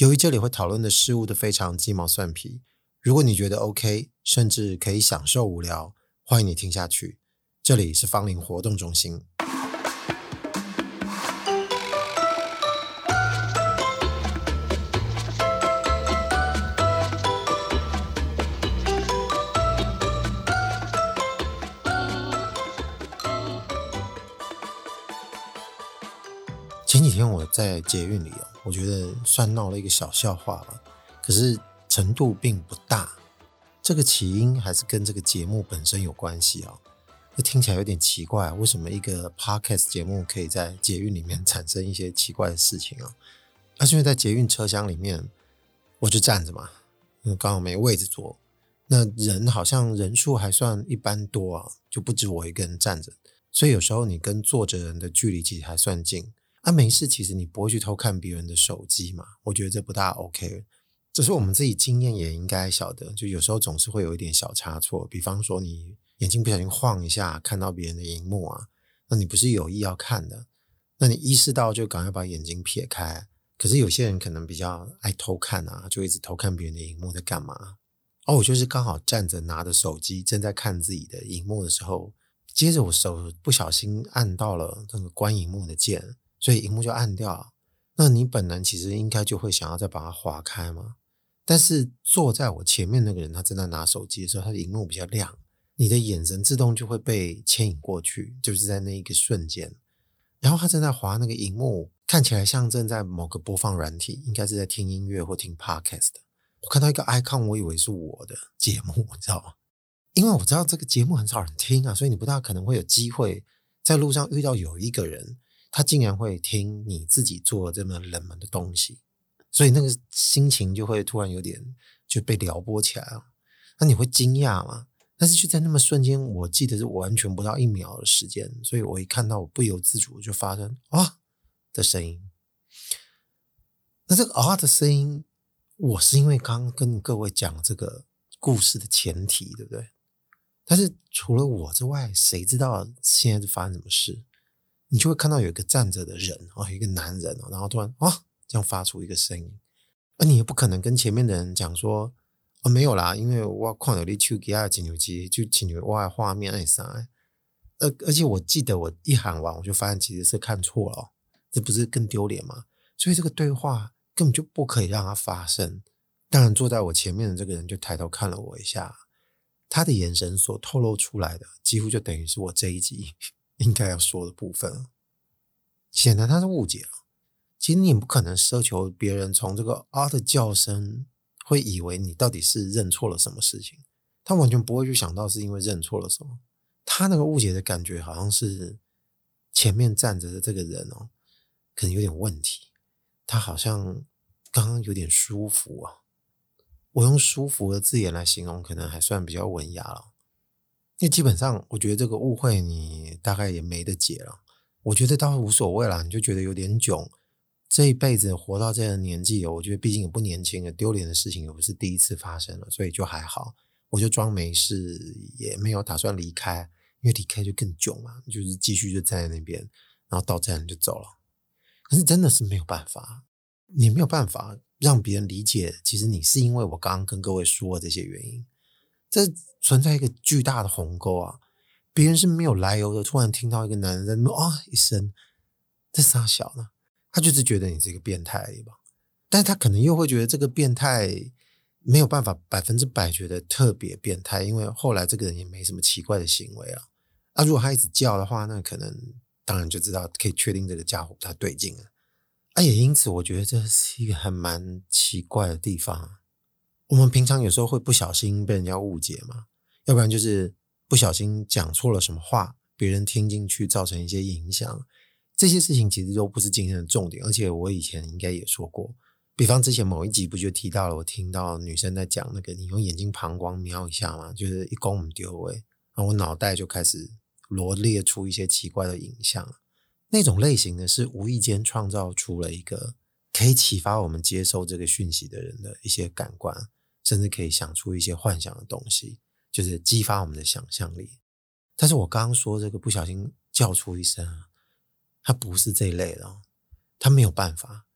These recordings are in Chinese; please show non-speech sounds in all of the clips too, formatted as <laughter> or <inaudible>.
由于这里会讨论的事物都非常鸡毛蒜皮，如果你觉得 OK，甚至可以享受无聊，欢迎你听下去。这里是方林活动中心。在捷运里哦，我觉得算闹了一个小笑话了，可是程度并不大。这个起因还是跟这个节目本身有关系啊。这听起来有点奇怪，为什么一个 podcast 节目可以在捷运里面产生一些奇怪的事情啊？那是因为在捷运车厢里面，我就站着嘛，刚好没位置坐。那人好像人数还算一般多啊，就不止我一个人站着，所以有时候你跟坐着人的距离其实还算近。啊，没事，其实你不会去偷看别人的手机嘛？我觉得这不大 OK。只是我们自己经验也应该晓得，就有时候总是会有一点小差错。比方说，你眼睛不小心晃一下，看到别人的荧幕啊，那你不是有意要看的，那你意识到就赶快把眼睛撇开。可是有些人可能比较爱偷看啊，就一直偷看别人的荧幕在干嘛？哦，我就是刚好站着拿着手机，正在看自己的荧幕的时候，接着我手不小心按到了那个关荧幕的键。所以荧幕就暗掉了，那你本能其实应该就会想要再把它划开嘛。但是坐在我前面那个人，他正在拿手机的时候，他的荧幕比较亮，你的眼神自动就会被牵引过去，就是在那一个瞬间。然后他正在划那个荧幕，看起来像正在某个播放软体，应该是在听音乐或听 podcast。我看到一个 icon，我以为是我的节目，你知道吗？因为我知道这个节目很少人听啊，所以你不大可能会有机会在路上遇到有一个人。他竟然会听你自己做这么冷门的东西，所以那个心情就会突然有点就被撩拨起来了。那你会惊讶吗？但是就在那么瞬间，我记得是完全不到一秒的时间，所以我一看到，我不由自主就发生啊的声音。那这个啊的声音，我是因为刚刚跟各位讲这个故事的前提，对不对？但是除了我之外，谁知道现在是发生什么事？你就会看到有一个站着的人啊，一个男人，然后突然啊，这样发出一个声音，而你也不可能跟前面的人讲说啊，没有啦，因为我看到你手机啊，进入机就进入我画面那啥，而而且我记得我一喊完，我就发现其实是看错了，这不是更丢脸吗？所以这个对话根本就不可以让它发生。当然，坐在我前面的这个人就抬头看了我一下，他的眼神所透露出来的，几乎就等于是我这一集。应该要说的部分，显然他是误解了。其实你不可能奢求别人从这个啊的叫声会以为你到底是认错了什么事情，他完全不会去想到是因为认错了什么。他那个误解的感觉好像是前面站着的这个人哦，可能有点问题。他好像刚刚有点舒服啊，我用舒服的字眼来形容，可能还算比较文雅了。因为基本上，我觉得这个误会你大概也没得解了。我觉得倒无所谓了，你就觉得有点囧。这一辈子活到这个年纪，我觉得毕竟也不年轻了，丢脸的事情也不是第一次发生了，所以就还好。我就装没事，也没有打算离开，因为离开就更囧嘛，就是继续就站在那边，然后到站就走了。可是真的是没有办法，你没有办法让别人理解，其实你是因为我刚刚跟各位说的这些原因。这存在一个巨大的鸿沟啊！别人是没有来由的，突然听到一个男人在啊一声，这啥小呢？他就是觉得你是一个变态吧？但是他可能又会觉得这个变态没有办法百分之百觉得特别变态，因为后来这个人也没什么奇怪的行为啊。啊，如果他一直叫的话，那可能当然就知道可以确定这个家伙不太对劲了。啊，也因此我觉得这是一个还蛮奇怪的地方。我们平常有时候会不小心被人家误解嘛，要不然就是不小心讲错了什么话，别人听进去造成一些影响。这些事情其实都不是今天的重点，而且我以前应该也说过，比方之前某一集不就提到了，我听到女生在讲那个，你用眼睛膀胱瞄一下嘛，就是一公丢位，然后我脑袋就开始罗列出一些奇怪的影像，那种类型的是无意间创造出了一个可以启发我们接受这个讯息的人的一些感官。甚至可以想出一些幻想的东西，就是激发我们的想象力。但是我刚刚说这个不小心叫出一声，它不是这一类的，它没有办法。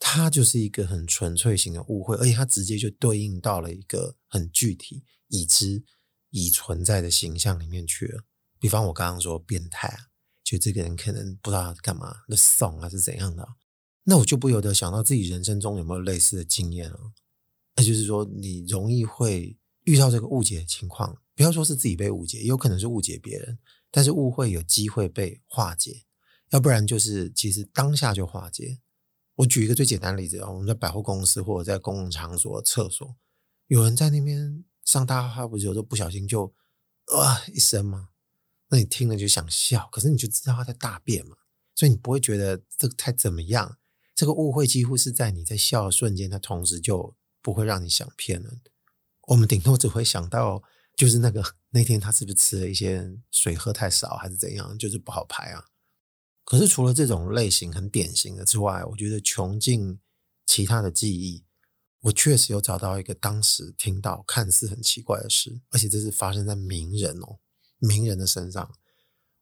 它就是一个很纯粹型的误会，而且它直接就对应到了一个很具体、已知、已存在的形象里面去了。比方我刚刚说变态啊，就这个人可能不知道他干嘛，那怂啊是怎样的，那我就不由得想到自己人生中有没有类似的经验啊？那就是说，你容易会遇到这个误解的情况，不要说是自己被误解，也有可能是误解别人，但是误会有机会被化解。要不然就是其实当下就化解。我举一个最简单的例子，我们在百货公司或者在公共场所厕所，有人在那边上大号，不是有时候不小心就啊一声吗？那你听了就想笑，可是你就知道他在大便嘛，所以你不会觉得这个太怎么样。这个误会几乎是在你在笑的瞬间，它同时就不会让你想骗人。我们顶多只会想到，就是那个 <laughs> 那天他是不是吃了一些水喝太少，还是怎样，就是不好排啊。可是除了这种类型很典型的之外，我觉得穷尽其他的记忆，我确实有找到一个当时听到看似很奇怪的事，而且这是发生在名人哦，名人的身上。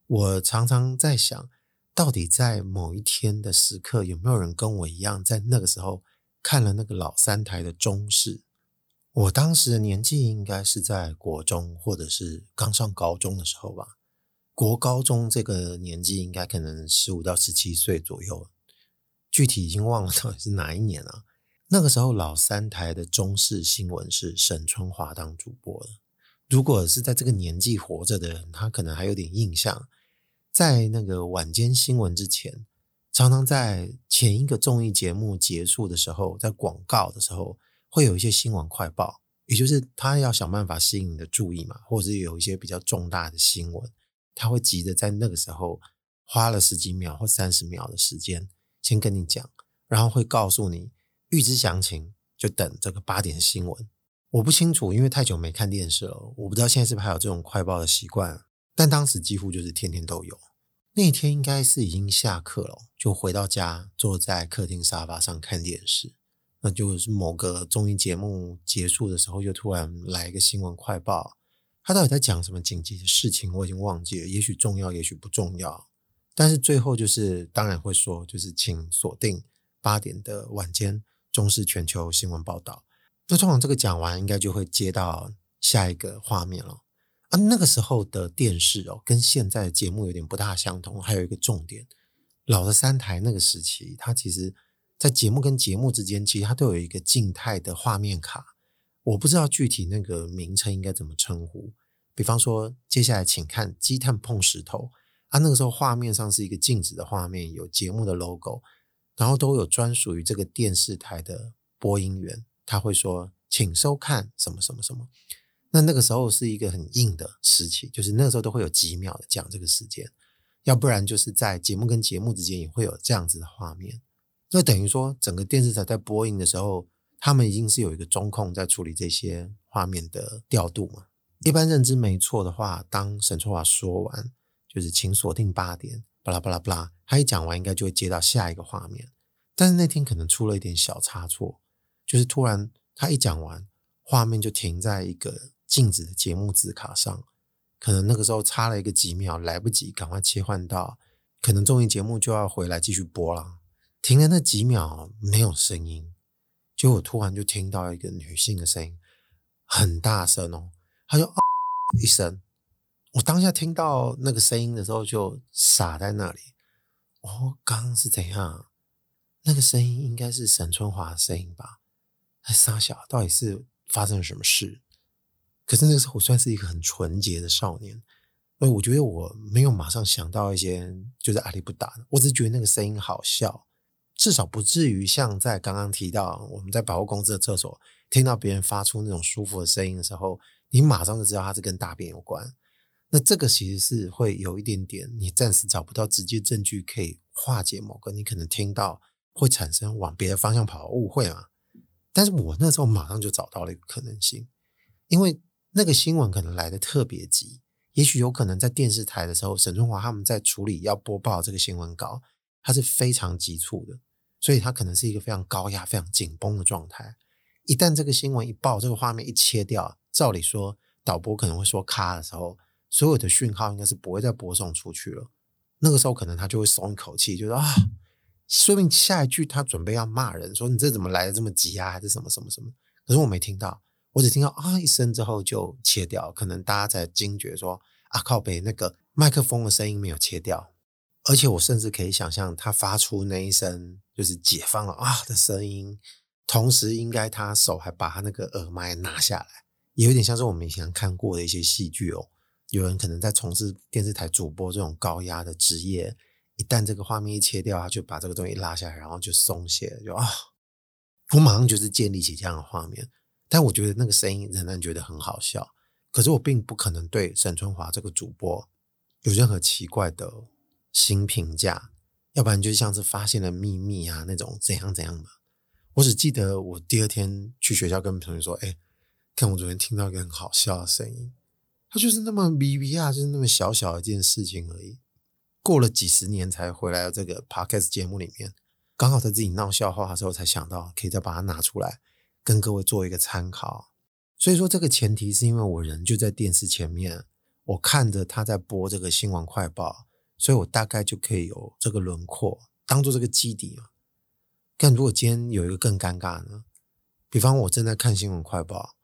我常常在想，到底在某一天的时刻，有没有人跟我一样，在那个时候看了那个老三台的中视？我当时的年纪应该是在国中，或者是刚上高中的时候吧。国高中这个年纪应该可能十五到十七岁左右，具体已经忘了到底是哪一年了。那个时候老三台的中视新闻是沈春华当主播的。如果是在这个年纪活着的人，他可能还有点印象，在那个晚间新闻之前，常常在前一个综艺节目结束的时候，在广告的时候，会有一些新闻快报，也就是他要想办法吸引你的注意嘛，或者是有一些比较重大的新闻。他会急着在那个时候花了十几秒或三十秒的时间先跟你讲，然后会告诉你预知详情，就等这个八点新闻。我不清楚，因为太久没看电视了，我不知道现在是不是还有这种快报的习惯。但当时几乎就是天天都有。那天应该是已经下课了，就回到家坐在客厅沙发上看电视。那就是某个综艺节目结束的时候，就突然来一个新闻快报。他到底在讲什么紧急的事情？我已经忘记了，也许重要，也许不重要。但是最后就是，当然会说，就是请锁定八点的晚间中视全球新闻报道。那通常这个讲完，应该就会接到下一个画面了。啊，那个时候的电视哦，跟现在的节目有点不大相同。还有一个重点，老的三台那个时期，它其实在节目跟节目之间，其实它都有一个静态的画面卡。我不知道具体那个名称应该怎么称呼，比方说，接下来请看鸡蛋碰石头啊，那个时候画面上是一个静止的画面，有节目的 logo，然后都有专属于这个电视台的播音员，他会说，请收看什么什么什么。那那个时候是一个很硬的时期，就是那个时候都会有几秒的讲这个时间，要不然就是在节目跟节目之间也会有这样子的画面，那等于说整个电视台在播音的时候。他们已经是有一个中控在处理这些画面的调度嘛。一般认知没错的话，当沈春华说完，就是请锁定八点，巴拉巴拉巴拉，他一讲完，应该就会接到下一个画面。但是那天可能出了一点小差错，就是突然他一讲完，画面就停在一个静止的节目字卡上，可能那个时候差了一个几秒，来不及赶快切换到，可能综艺节目就要回来继续播了。停的那几秒没有声音。就我突然就听到一个女性的声音，很大声哦，她就哦一声。我当下听到那个声音的时候，就傻在那里。哦，刚刚是怎样？那个声音应该是沈春华的声音吧？还傻小，到底是发生了什么事？可是那个时候我算是一个很纯洁的少年，所以我觉得我没有马上想到一些就是阿里不达的，我只是觉得那个声音好笑。至少不至于像在刚刚提到我们在百货公司的厕所听到别人发出那种舒服的声音的时候，你马上就知道它是跟大便有关。那这个其实是会有一点点，你暂时找不到直接证据可以化解某个你可能听到会产生往别的方向跑的误会嘛。但是我那时候马上就找到了一个可能性，因为那个新闻可能来得特别急，也许有可能在电视台的时候，沈春华他们在处理要播报这个新闻稿，它是非常急促的。所以它可能是一个非常高压、非常紧绷的状态。一旦这个新闻一报，这个画面一切掉，照理说导播可能会说“咔”的时候，所有的讯号应该是不会再播送出去了。那个时候可能他就会松一口气，就说啊，说不定下一句他准备要骂人，说你这怎么来的这么急啊，还是什么什么什么？可是我没听到，我只听到啊一声之后就切掉，可能大家才惊觉说啊靠北那个麦克风的声音没有切掉，而且我甚至可以想象他发出那一声就是解放了啊的声音，同时应该他手还把他那个耳麦拿下来，也有点像是我们以前看过的一些戏剧哦。有人可能在从事电视台主播这种高压的职业，一旦这个画面一切掉，他就把这个东西拉下来，然后就松懈，就啊，我马上就是建立起这样的画面。但我觉得那个声音仍然觉得很好笑。可是我并不可能对沈春华这个主播有任何奇怪的新评价，要不然就像是发现了秘密啊那种怎样怎样的。我只记得我第二天去学校跟同学说：“哎，看我昨天听到一个很好笑的声音。”他就是那么微微啊，就是那么小小一件事情而已。过了几十年才回来这个 podcast 节目里面，刚好在自己闹笑话的时候才想到，可以再把它拿出来跟各位做一个参考。所以说，这个前提是因为我人就在电视前面，我看着他在播这个新闻快报，所以我大概就可以有这个轮廓当做这个基底嘛。但如果今天有一个更尴尬呢？比方我正在看新闻快报，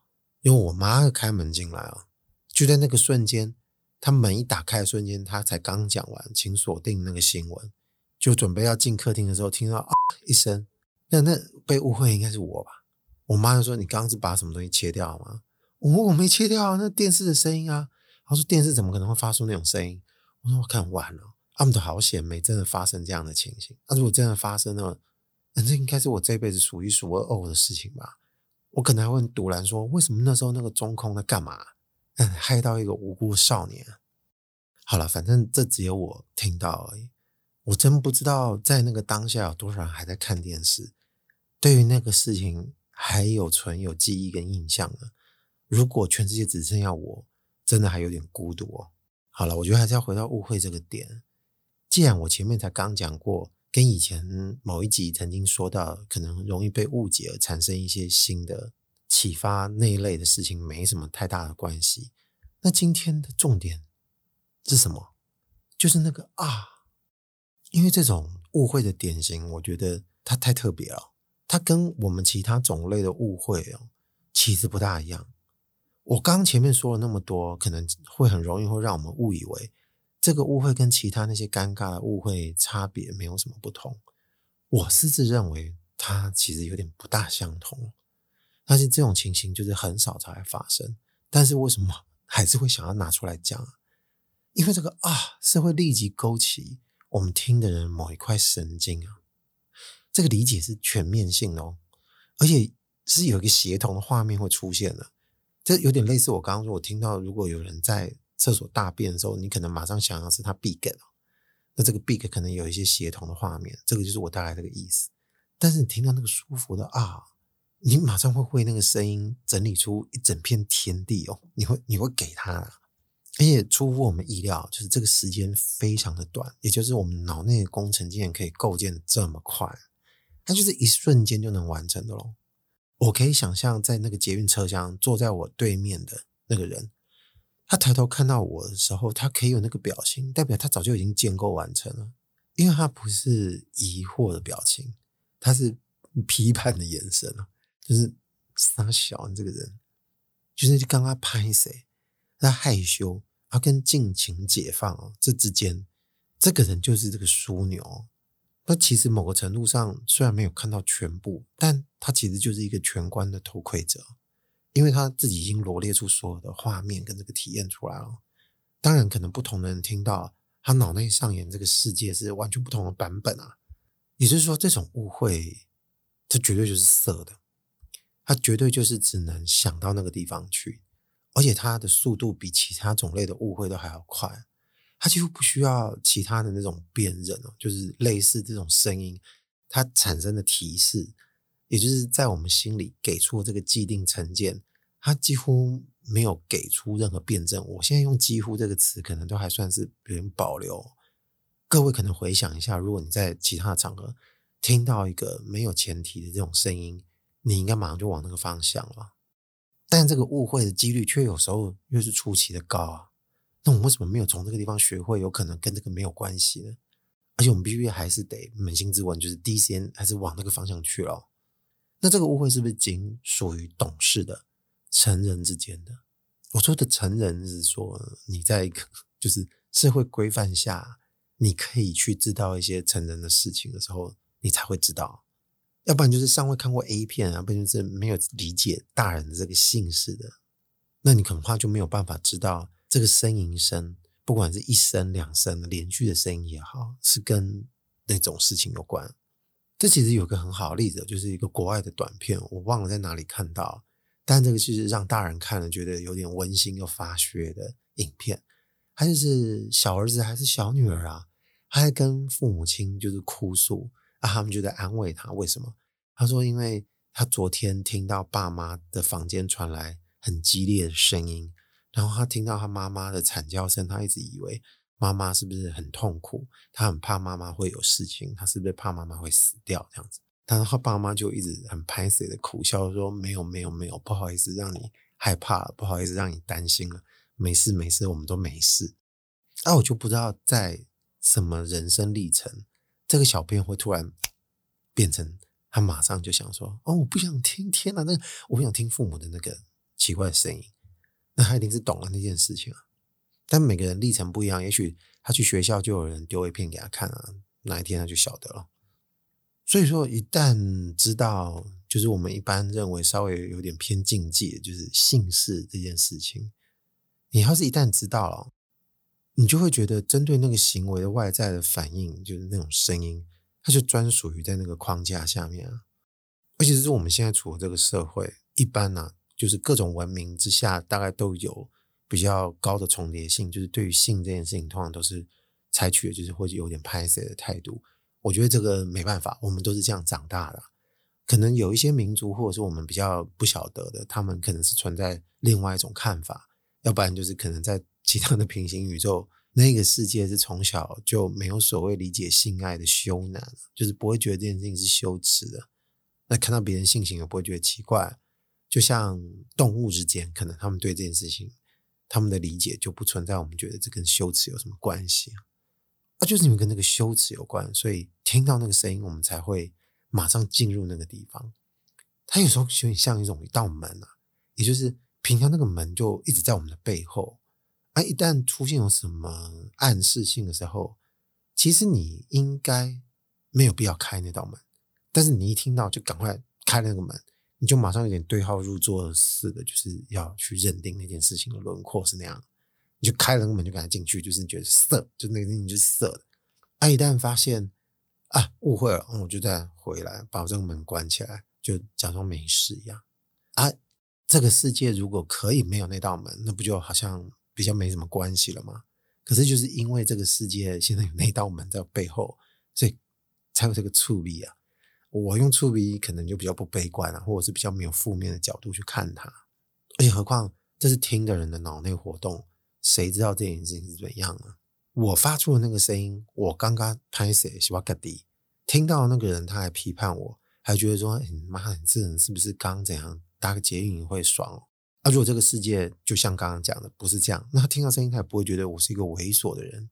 因为我妈开门进来了。就在那个瞬间，他门一打开的瞬间，他才刚讲完，请锁定那个新闻，就准备要进客厅的时候，听到啊一声，那那被误会应该是我吧？我妈就说：“你刚刚是把什么东西切掉吗？”我我没切掉啊，那电视的声音啊。她说：“电视怎么可能会发出那种声音？”我说：“我看完了，他们都好险没真的发生这样的情形。那如果真的发生了，那这应该是我这辈子数一数二呕的事情吧？我可能还会很赌烂说，为什么那时候那个中空在干嘛？”，害到一个无辜少年。好了，反正这只有我听到而已。我真不知道在那个当下有多少人还在看电视，对于那个事情还有存有记忆跟印象的。如果全世界只剩下我，真的还有点孤独哦。好了，我觉得还是要回到误会这个点。既然我前面才刚讲过，跟以前某一集曾经说到，可能容易被误解而产生一些新的。启发那一类的事情没什么太大的关系。那今天的重点是什么？就是那个啊，因为这种误会的典型，我觉得它太特别了。它跟我们其他种类的误会哦，其实不大一样。我刚前面说了那么多，可能会很容易会让我们误以为这个误会跟其他那些尴尬的误会差别没有什么不同。我私自认为它其实有点不大相同。但是这种情形就是很少才会发生，但是为什么还是会想要拿出来讲啊？因为这个啊是会立即勾起我们听的人某一块神经啊，这个理解是全面性的哦，而且是有一个协同的画面会出现的。这有点类似我刚刚说，我听到如果有人在厕所大便的时候，你可能马上想到是他 big 那这个 big 可能有一些协同的画面，这个就是我大概这个意思。但是你听到那个舒服的啊。你马上会为那个声音整理出一整片天地哦，你会你会给他，而且出乎我们意料，就是这个时间非常的短，也就是我们脑内的工程竟然可以构建的这么快，它就是一瞬间就能完成的喽。我可以想象在那个捷运车厢坐在我对面的那个人，他抬头看到我的时候，他可以有那个表情，代表他早就已经建构完成了，因为他不是疑惑的表情，他是批判的眼神啊。就是傻小，你这个人就是刚刚拍谁，他害羞，他跟尽情解放哦，这之间，这个人就是这个枢纽。那其实某个程度上，虽然没有看到全部，但他其实就是一个全观的偷窥者，因为他自己已经罗列出所有的画面跟这个体验出来了。当然，可能不同的人听到他脑内上演这个世界是完全不同的版本啊。也就是说，这种误会，这绝对就是色的。他绝对就是只能想到那个地方去，而且他的速度比其他种类的误会都还要快。他几乎不需要其他的那种辨认哦，就是类似这种声音，它产生的提示，也就是在我们心里给出这个既定成见，他几乎没有给出任何辩证。我现在用“几乎”这个词，可能都还算是有点保留。各位可能回想一下，如果你在其他的场合听到一个没有前提的这种声音。你应该马上就往那个方向了，但这个误会的几率却有时候又是出奇的高啊！那我们为什么没有从这个地方学会？有可能跟这个没有关系呢？而且我们必须还是得扪心自问，就是第一时间还是往那个方向去了。那这个误会是不是仅属于懂事的成人之间的？我说的成人是说你在一 <laughs> 个就是社会规范下，你可以去知道一些成人的事情的时候，你才会知道。要不然就是尚未看过 A 片啊，不然就是没有理解大人的这个姓氏的，那你恐怕就没有办法知道这个呻吟声，不管是一声两声的连续的声音也好，是跟那种事情有关。这其实有个很好的例子，就是一个国外的短片，我忘了在哪里看到，但这个其实让大人看了觉得有点温馨又发噱的影片。他就是小儿子还是小女儿啊，他在跟父母亲就是哭诉。啊，他们就在安慰他，为什么？他说，因为他昨天听到爸妈的房间传来很激烈的声音，然后他听到他妈妈的惨叫声，他一直以为妈妈是不是很痛苦，他很怕妈妈会有事情，他是不是怕妈妈会死掉这样子？但是他爸妈就一直很拍谢的苦笑说：“没有，没有，没有，不好意思让你害怕了，不好意思让你担心了，没事，没事，我们都没事。”啊，我就不知道在什么人生历程。这个小朋友会突然变成他马上就想说：“哦，我不想听，天哪，那我不想听父母的那个奇怪的声音。”那他一定是懂了那件事情啊。但每个人历程不一样，也许他去学校就有人丢一片给他看啊，哪一天他就晓得了。所以说，一旦知道，就是我们一般认为稍微有点偏禁忌，就是姓氏这件事情，你要是一旦知道了。你就会觉得，针对那个行为的外在的反应，就是那种声音，它就专属于在那个框架下面啊。而且是我们现在处的这个社会，一般呢、啊，就是各种文明之下，大概都有比较高的重叠性。就是对于性这件事情，通常都是采取的就是会有点拍谢的态度。我觉得这个没办法，我们都是这样长大的。可能有一些民族，或者是我们比较不晓得的，他们可能是存在另外一种看法，要不然就是可能在。其他的平行宇宙，那个世界是从小就没有所谓理解性爱的羞难，就是不会觉得这件事情是羞耻的。那看到别人性行为，不会觉得奇怪。就像动物之间，可能他们对这件事情，他们的理解就不存在。我们觉得这跟羞耻有什么关系啊？就是因为跟那个羞耻有关，所以听到那个声音，我们才会马上进入那个地方。它有时候有点像一种一道门啊，也就是平常那个门就一直在我们的背后。而一旦出现有什么暗示性的时候，其实你应该没有必要开那道门，但是你一听到就赶快开那个门，你就马上有点对号入座似的，就是要去认定那件事情的轮廓是那样，你就开了门就赶紧进去，就是你觉得色，就那个东西就是色的。啊一旦发现啊误会了，我就再回来把这个门关起来，就假装没事一样。啊，这个世界如果可以没有那道门，那不就好像？比较没什么关系了吗，可是就是因为这个世界现在有那道门在背后，所以才有这个触笔啊。我用触鼻可能就比较不悲观啊，或者是比较没有负面的角度去看它。而且何况这是听的人的脑内活动，谁知道这件事情是怎样呢？我发出的那个声音，我刚刚拍谁西瓦格迪，听到那个人他还批判我，还觉得说：“哎妈，你这人是不是刚怎样搭个捷运会爽哦？”、啊、如果这个世界就像刚刚讲的不是这样，那他听到声音他也不会觉得我是一个猥琐的人，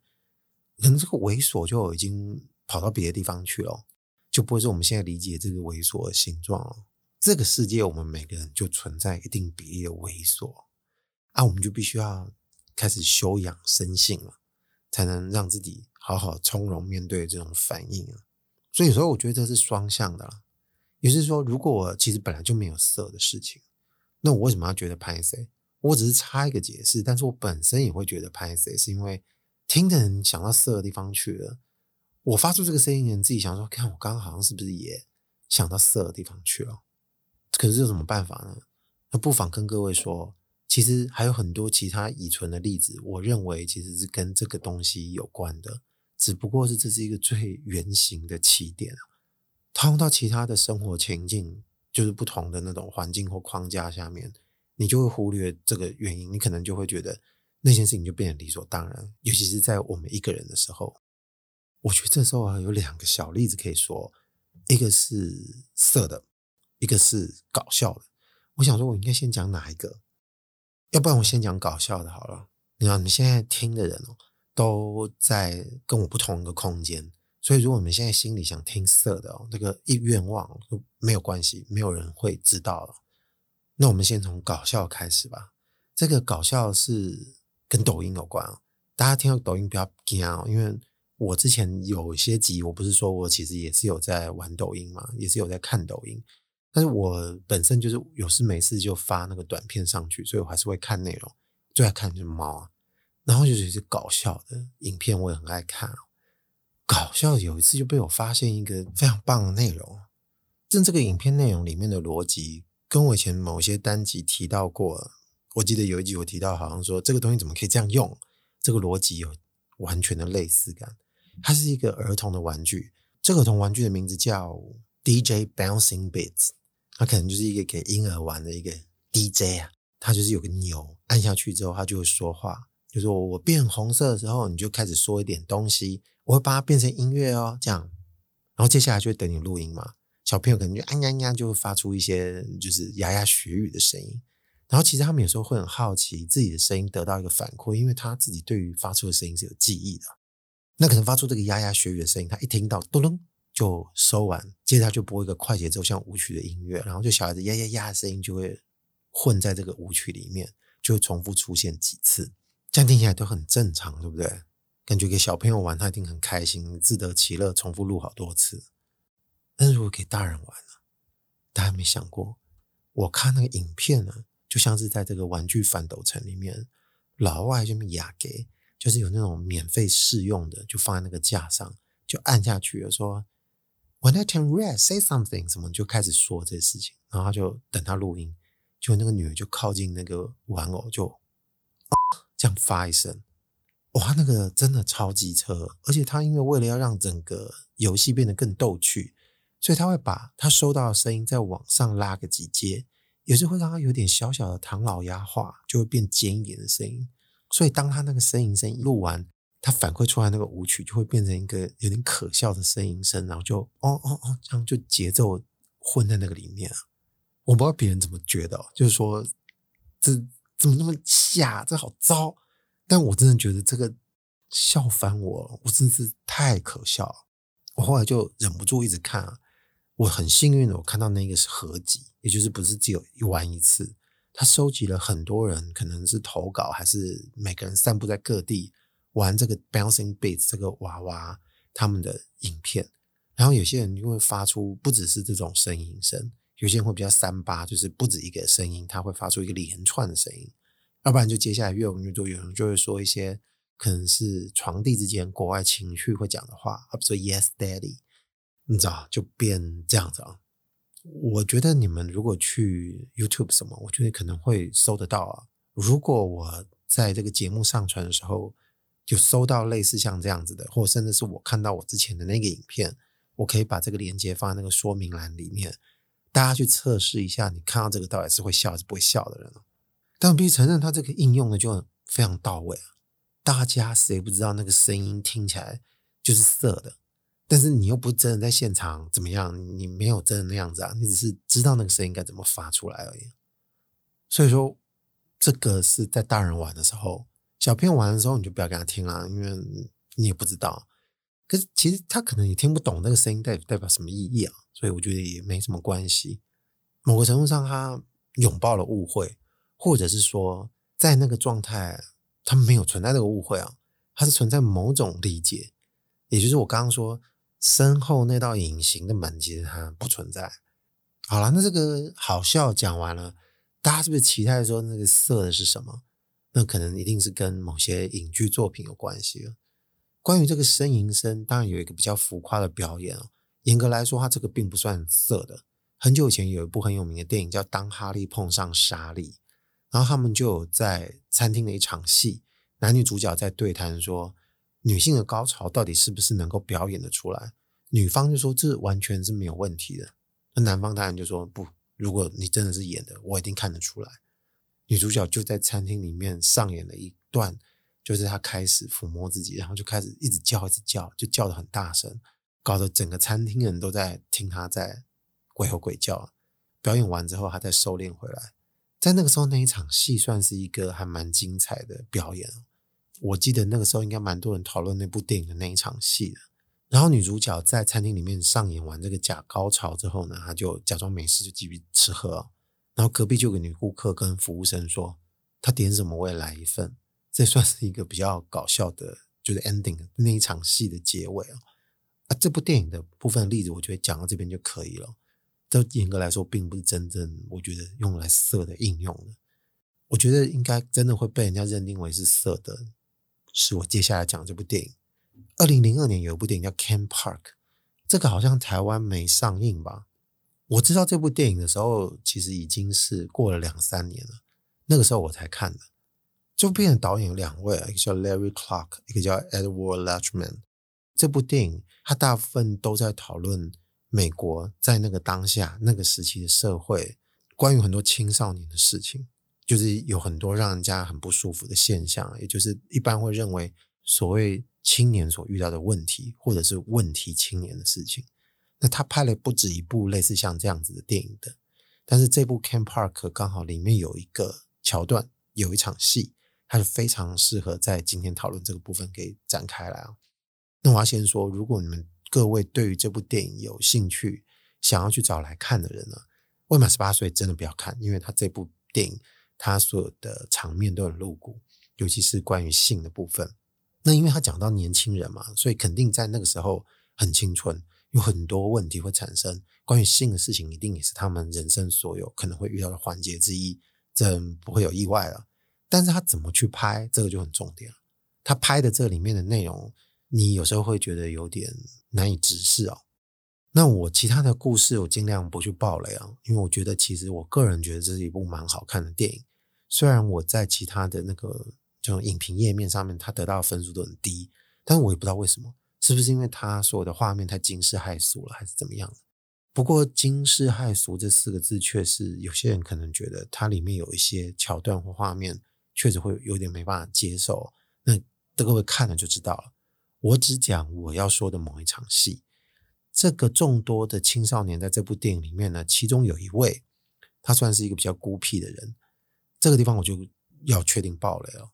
可能这个猥琐就已经跑到别的地方去了，就不会是我们现在理解这个猥琐的形状了。这个世界我们每个人就存在一定比例的猥琐，啊，我们就必须要开始修养生性了，才能让自己好好从容面对这种反应啊。所以所以我觉得这是双向的啦，也就是说，如果我其实本来就没有色的事情。那我为什么要觉得拍谢？我只是差一个解释，但是我本身也会觉得拍谢，是因为听的人想到色的地方去了。我发出这个声音，你自己想说，看我刚刚好像是不是也想到色的地方去了？可是有什么办法呢？那不妨跟各位说，其实还有很多其他已存的例子，我认为其实是跟这个东西有关的，只不过是这是一个最原型的起点，套用到其他的生活情境。就是不同的那种环境或框架下面，你就会忽略这个原因，你可能就会觉得那件事情就变得理所当然。尤其是在我们一个人的时候，我觉得这时候啊，有两个小例子可以说，一个是色的，一个是搞笑的。我想说，我应该先讲哪一个？要不然我先讲搞笑的好了。你看，你们现在听的人哦，都在跟我不同一个空间，所以如果你们现在心里想听色的哦，那个一愿望都没有关系，没有人会知道了。那我们先从搞笑开始吧。这个搞笑是跟抖音有关哦，大家听到抖音不要惊哦，因为我之前有些集，我不是说我其实也是有在玩抖音嘛，也是有在看抖音，但是我本身就是有事没事就发那个短片上去，所以我还是会看内容，最爱看就是猫啊，然后就是一些搞笑的影片，我也很爱看。搞笑有一次就被我发现一个非常棒的内容，正这个影片内容里面的逻辑。跟我以前某些单集提到过，我记得有一集我提到，好像说这个东西怎么可以这样用？这个逻辑有完全的类似感。它是一个儿童的玩具，这个儿童玩具的名字叫 DJ Bouncing Beats，它可能就是一个给婴儿玩的一个 DJ 啊。它就是有个钮，按下去之后它就会说话，就是说我变红色的时候，你就开始说一点东西，我会把它变成音乐哦，这样，然后接下来就会等你录音嘛。小朋友可能就啊呀呀，就会发出一些就是牙牙学语的声音。然后其实他们有时候会很好奇自己的声音得到一个反馈，因为他自己对于发出的声音是有记忆的。那可能发出这个牙牙学语的声音，他一听到咚咚就收完，接着他就播一个快节奏像舞曲的音乐，然后就小孩子呀呀呀的声音就会混在这个舞曲里面，就会重复出现几次，这样听起来都很正常，对不对？感觉给小朋友玩他一定很开心，自得其乐，重复录好多次。但是如果给大人玩了，大家没想过，我看那个影片呢，就像是在这个玩具反斗城里面，老外就压给，就是有那种免费试用的，就放在那个架上，就按下去了，说 When I turn red, say something，什么就开始说这些事情，然后就等他录音，就那个女儿就靠近那个玩偶，就、啊、这样发一声，哇，那个真的超级车，而且他因为为了要让整个游戏变得更逗趣。所以他会把他收到的声音再往上拉个几阶，也是会让他有点小小的唐老鸭化，就会变尖一点的声音。所以当他那个声音声录完，他反馈出来那个舞曲就会变成一个有点可笑的声音声，然后就哦哦哦，这样就节奏混在那个里面啊。我不知道别人怎么觉得，就是说这怎么那么吓，这好糟。但我真的觉得这个笑翻我，我真是太可笑。我后来就忍不住一直看啊。我很幸运的，我看到那个是合集，也就是不是只有一玩一次，他收集了很多人，可能是投稿，还是每个人散布在各地玩这个 Bouncing Beats 这个娃娃他们的影片，然后有些人就会发出不只是这种声音声，有些人会比较三八，就是不止一个声音，他会发出一个连串的声音，要不然就接下来越玩越多，有人就会说一些可能是床笫之间国外情绪会讲的话，比如说 Yes Daddy。你知道，就变这样子啊！我觉得你们如果去 YouTube 什么，我觉得可能会搜得到啊。如果我在这个节目上传的时候，就搜到类似像这样子的，或甚至是我看到我之前的那个影片，我可以把这个链接放在那个说明栏里面，大家去测试一下，你看到这个到底是会笑还是不会笑的人。但必须承认，它这个应用的就非常到位啊！大家谁不知道那个声音听起来就是色的？但是你又不真的在现场怎么样？你没有真的那样子啊，你只是知道那个声音该怎么发出来而已。所以说，这个是在大人玩的时候，小朋友玩的时候你就不要给他听了，因为你也不知道。可是其实他可能也听不懂那个声音代代表什么意义啊，所以我觉得也没什么关系。某个程度上，他拥抱了误会，或者是说，在那个状态，他没有存在这个误会啊，他是存在某种理解，也就是我刚刚说。身后那道隐形的门其实它不存在。好了，那这个好笑讲完了，大家是不是期待说那个色的是什么？那可能一定是跟某些影剧作品有关系了。关于这个呻吟声，当然有一个比较浮夸的表演哦。严格来说，它这个并不算色的。很久以前有一部很有名的电影叫《当哈利碰上莎莉》，然后他们就有在餐厅的一场戏，男女主角在对谈说。女性的高潮到底是不是能够表演得出来？女方就说这完全是没有问题的。那男方当然就说不，如果你真的是演的，我一定看得出来。女主角就在餐厅里面上演了一段，就是她开始抚摸自己，然后就开始一直叫，一直叫，就叫得很大声，搞得整个餐厅人都在听她在鬼吼鬼叫。表演完之后，她再收敛回来。在那个时候，那一场戏算是一个还蛮精彩的表演。我记得那个时候应该蛮多人讨论那部电影的那一场戏的，然后女主角在餐厅里面上演完这个假高潮之后呢，她就假装没事，就继续吃喝。然后隔壁就有个女顾客跟服务生说：“她点什么我也来一份。”这算是一个比较搞笑的，就是 ending 那一场戏的结尾啊。啊，这部电影的部分例子，我觉得讲到这边就可以了。这严格来说，并不是真正我觉得用来色的应用的。我觉得应该真的会被人家认定为是色的，是我接下来讲这部电影。二零零二年有一部电影叫《Ken Park》，这个好像台湾没上映吧？我知道这部电影的时候，其实已经是过了两三年了。那个时候我才看的。这部片的导演有两位，一个叫 Larry Clark，一个叫 Edward Lachman。这部电影它大部分都在讨论美国在那个当下那个时期的社会，关于很多青少年的事情，就是有很多让人家很不舒服的现象，也就是一般会认为所谓。青年所遇到的问题，或者是问题青年的事情，那他拍了不止一部类似像这样子的电影的，但是这部《Ken Park》刚好里面有一个桥段，有一场戏，它是非常适合在今天讨论这个部分给展开来啊。那我要先说，如果你们各位对于这部电影有兴趣，想要去找来看的人呢，未满十八岁真的不要看，因为他这部电影他所有的场面都很露骨，尤其是关于性的部分。那因为他讲到年轻人嘛，所以肯定在那个时候很青春，有很多问题会产生。关于性的事情，一定也是他们人生所有可能会遇到的环节之一，这不会有意外了。但是他怎么去拍，这个就很重点了。他拍的这里面的内容，你有时候会觉得有点难以直视哦。那我其他的故事，我尽量不去爆雷啊，因为我觉得其实我个人觉得这是一部蛮好看的电影，虽然我在其他的那个。就影评页面上面，他得到分数都很低，但是我也不知道为什么，是不是因为他所有的画面太惊世骇俗了，还是怎么样？不过“惊世骇俗”这四个字，确实有些人可能觉得它里面有一些桥段或画面，确实会有点没办法接受。那各位看了就知道了。我只讲我要说的某一场戏。这个众多的青少年在这部电影里面呢，其中有一位，他算是一个比较孤僻的人。这个地方我就要确定爆雷了。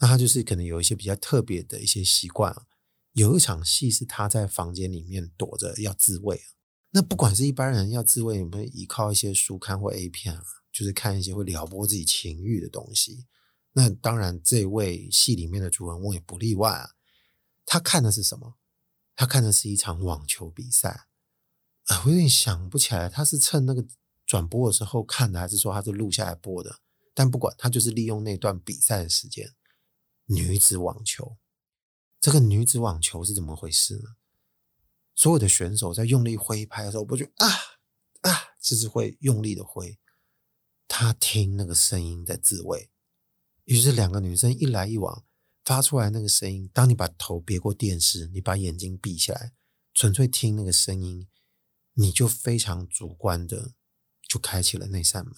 那他就是可能有一些比较特别的一些习惯啊。有一场戏是他在房间里面躲着要自慰啊。那不管是一般人要自慰，有没有依靠一些书刊或 A 片啊，就是看一些会撩拨自己情欲的东西。那当然，这位戏里面的主人翁也不例外啊。他看的是什么？他看的是一场网球比赛。我有点想不起来，他是趁那个转播的时候看的，还是说他是录下来播的？但不管，他就是利用那段比赛的时间。女子网球，这个女子网球是怎么回事呢？所有的选手在用力挥拍的时候，不就啊啊，就是会用力的挥。他听那个声音在自慰，于是两个女生一来一往，发出来那个声音。当你把头别过电视，你把眼睛闭起来，纯粹听那个声音，你就非常主观的就开启了那扇门。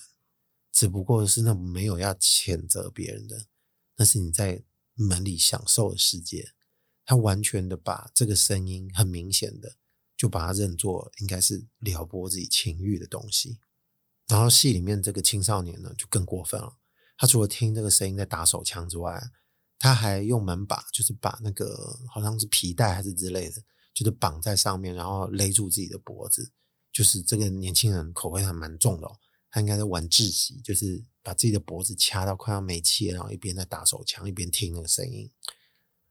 只不过是那没有要谴责别人的，那是你在。门里享受的世界，他完全的把这个声音很明显的就把它认作应该是撩拨自己情欲的东西。然后戏里面这个青少年呢就更过分了，他除了听这个声音在打手枪之外，他还用门把，就是把那个好像是皮带还是之类的，就是绑在上面，然后勒住自己的脖子。就是这个年轻人口味还蛮重的。他应该在玩窒息，就是把自己的脖子掐到快要没气，然后一边在打手枪，一边听那个声音。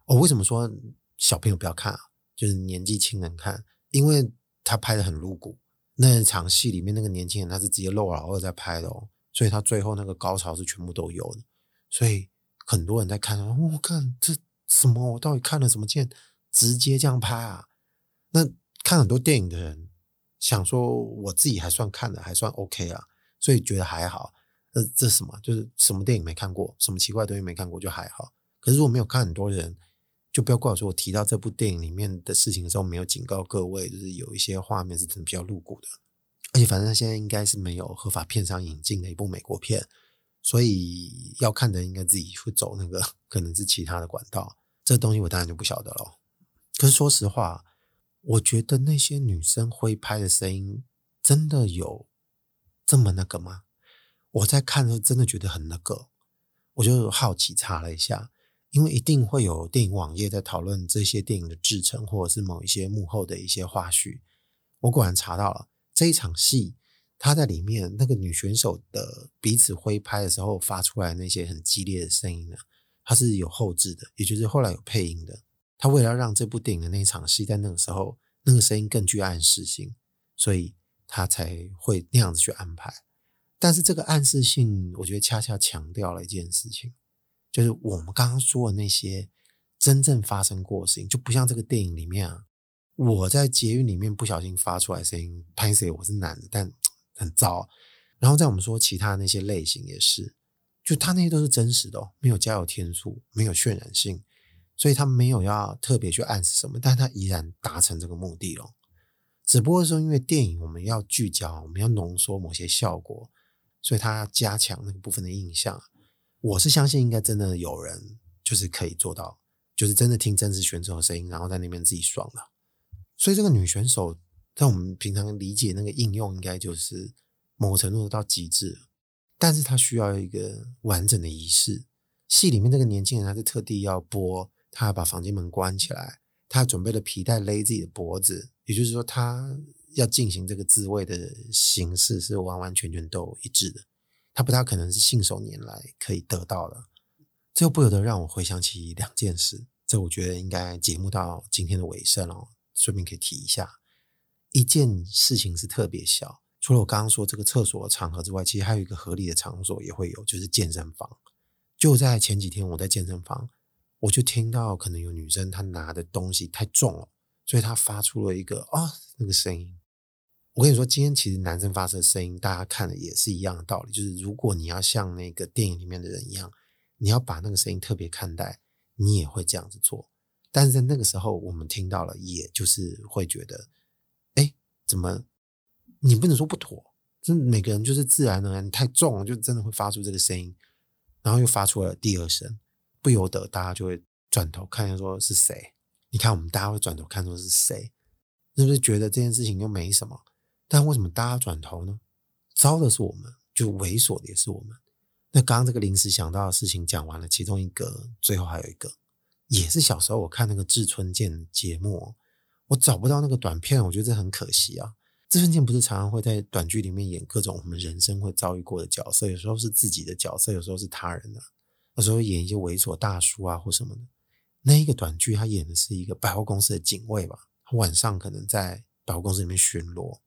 我、哦、为什么说小朋友不要看啊？就是年纪轻人看，因为他拍得很露骨。那场戏里面那个年轻人他是直接露老二在拍的哦，所以他最后那个高潮是全部都有的。所以很多人在看，我、哦、看这什么？我到底看了什么剑？直接这样拍啊？那看很多电影的人想说，我自己还算看的还算 OK 啊。所以觉得还好，呃，这什么？就是什么电影没看过，什么奇怪东西没看过就还好。可是如果没有看很多人，就不要怪我说我提到这部电影里面的事情的时候没有警告各位，就是有一些画面是真的比较露骨的。而且反正现在应该是没有合法片商引进的一部美国片，所以要看的应该自己会走那个可能是其他的管道。这东西我当然就不晓得了。可是说实话，我觉得那些女生挥拍的声音真的有。这么那个吗？我在看的时候真的觉得很那个，我就好奇查了一下，因为一定会有电影网页在讨论这些电影的制程，或者是某一些幕后的一些花絮。我果然查到了这一场戏，他在里面那个女选手的彼此挥拍的时候发出来那些很激烈的声音呢，它是有后置的，也就是后来有配音的。他为了让这部电影的那一场戏在那个时候那个声音更具暗示性，所以他才会那样子去安排。但是这个暗示性，我觉得恰恰强调了一件事情，就是我们刚刚说的那些真正发生过的事情，就不像这个电影里面啊。我在捷运里面不小心发出来声音，拍谁我是男的，但 <tsk> 很糟。然后在我们说其他那些类型也是，就他那些都是真实的哦，没有加油添醋，没有渲染性，所以他没有要特别去暗示什么，但他依然达成这个目的了。只不过说，因为电影我们要聚焦，我们要浓缩某些效果，所以他要加强那个部分的印象。我是相信，应该真的有人就是可以做到，就是真的听真实选手的声音，然后在那边自己爽了。所以这个女选手，在我们平常理解那个应用，应该就是某个程度到极致，但是她需要一个完整的仪式。戏里面这个年轻人，他是特地要播，他要把房间门关起来，他准备了皮带勒自己的脖子，也就是说，他要进行这个自慰的形式是完完全全都一致的。他不大可能是信手拈来可以得到的。这又不由得让我回想起两件事，这我觉得应该节目到今天的尾声哦。顺便可以提一下，一件事情是特别小，除了我刚刚说这个厕所的场合之外，其实还有一个合理的场所也会有，就是健身房。就在前几天，我在健身房，我就听到可能有女生她拿的东西太重了，所以她发出了一个啊、那个声音。我跟你说，今天其实男生发出的声音，大家看的也是一样的道理，就是如果你要像那个电影里面的人一样，你要把那个声音特别看待，你也会这样子做。但是在那个时候，我们听到了，也就是会觉得，哎，怎么你不能说不妥？这每个人就是自然而然，太重了，就真的会发出这个声音，然后又发出了第二声，不由得大家就会转头看一下，说是谁？你看，我们大家会转头看，说是谁？是不是觉得这件事情又没什么？但为什么大家转头呢？糟的是我们，就猥琐的也是我们。那刚刚这个临时想到的事情讲完了，其中一个，最后还有一个。也是小时候我看那个志村健节目，我找不到那个短片，我觉得这很可惜啊。志村健不是常常会在短剧里面演各种我们人生会遭遇过的角色，有时候是自己的角色，有时候是他人的，有时候演一些猥琐大叔啊或什么的。那一个短剧他演的是一个百货公司的警卫吧，他晚上可能在百货公司里面巡逻，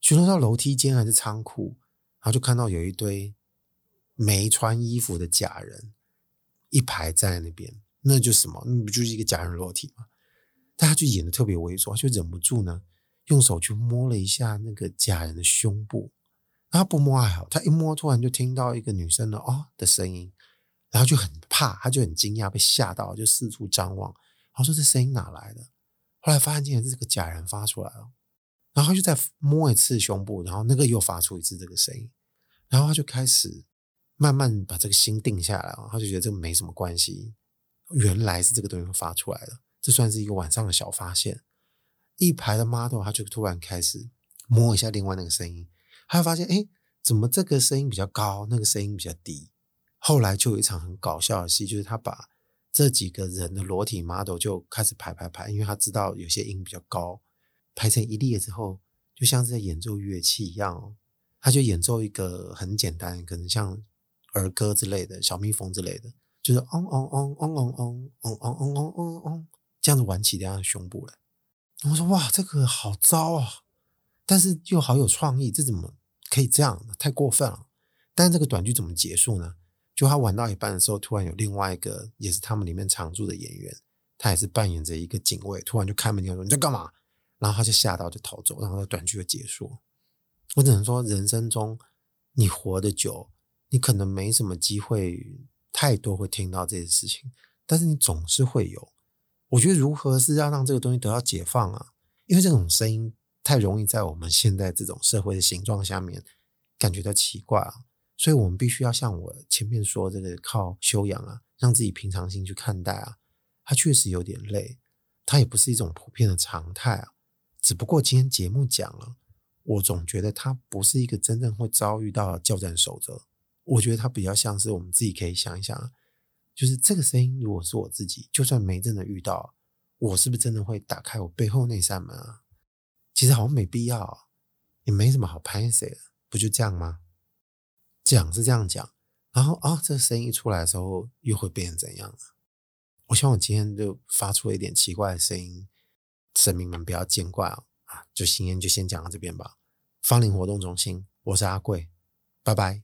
巡逻到楼梯间还是仓库，然后就看到有一堆没穿衣服的假人一排站在那边。那就什么？那不就是一个假人裸体吗？但他就演的特别猥琐，就忍不住呢，用手去摸了一下那个假人的胸部。他不摸还好，他一摸，突然就听到一个女生的哦的声音，然后就很怕，他就很惊讶，被吓到，就四处张望。然后说这声音哪来的？后来发现竟然是这个假人发出来了。然后他就再摸一次胸部，然后那个又发出一次这个声音。然后他就开始慢慢把这个心定下来，他就觉得这个没什么关系。原来是这个东西发出来的，这算是一个晚上的小发现。一排的 model，他就突然开始摸一下另外那个声音，他会发现，哎，怎么这个声音比较高，那个声音比较低？后来就有一场很搞笑的戏，就是他把这几个人的裸体 model 就开始排排排，因为他知道有些音比较高，排成一列之后，就像是在演奏乐器一样哦，他就演奏一个很简单，可能像儿歌之类的，小蜜蜂之类的。就是嗡嗡嗡嗡嗡嗡嗡嗡嗡嗡嗡嗡，这样子玩起这样的胸部来。我说哇，这个好糟啊，但是又好有创意，这怎么可以这样？太过分了。但是这个短剧怎么结束呢？就他玩到一半的时候，突然有另外一个也是他们里面常驻的演员，他也是扮演着一个警卫，突然就开门就说你在干嘛？然后他就吓到就逃走，然后短剧就结束。我只能说，人生中你活得久，你可能没什么机会。太多会听到这些事情，但是你总是会有。我觉得如何是要让这个东西得到解放啊？因为这种声音太容易在我们现在这种社会的形状下面感觉到奇怪啊，所以我们必须要像我前面说这个靠修养啊，让自己平常心去看待啊。它确实有点累，它也不是一种普遍的常态啊。只不过今天节目讲了，我总觉得它不是一个真正会遭遇到的教战守则。我觉得它比较像是我们自己可以想一想，就是这个声音，如果是我自己，就算没真的遇到，我是不是真的会打开我背后那扇门啊？其实好像没必要啊，也没什么好拍谁的，不就这样吗？讲是这样讲，然后啊，这声音一出来的时候，又会变成怎样呢？我希望我今天就发出一点奇怪的声音，神明们不要见怪哦。啊，就今天就先讲到这边吧。芳林活动中心，我是阿贵，拜拜。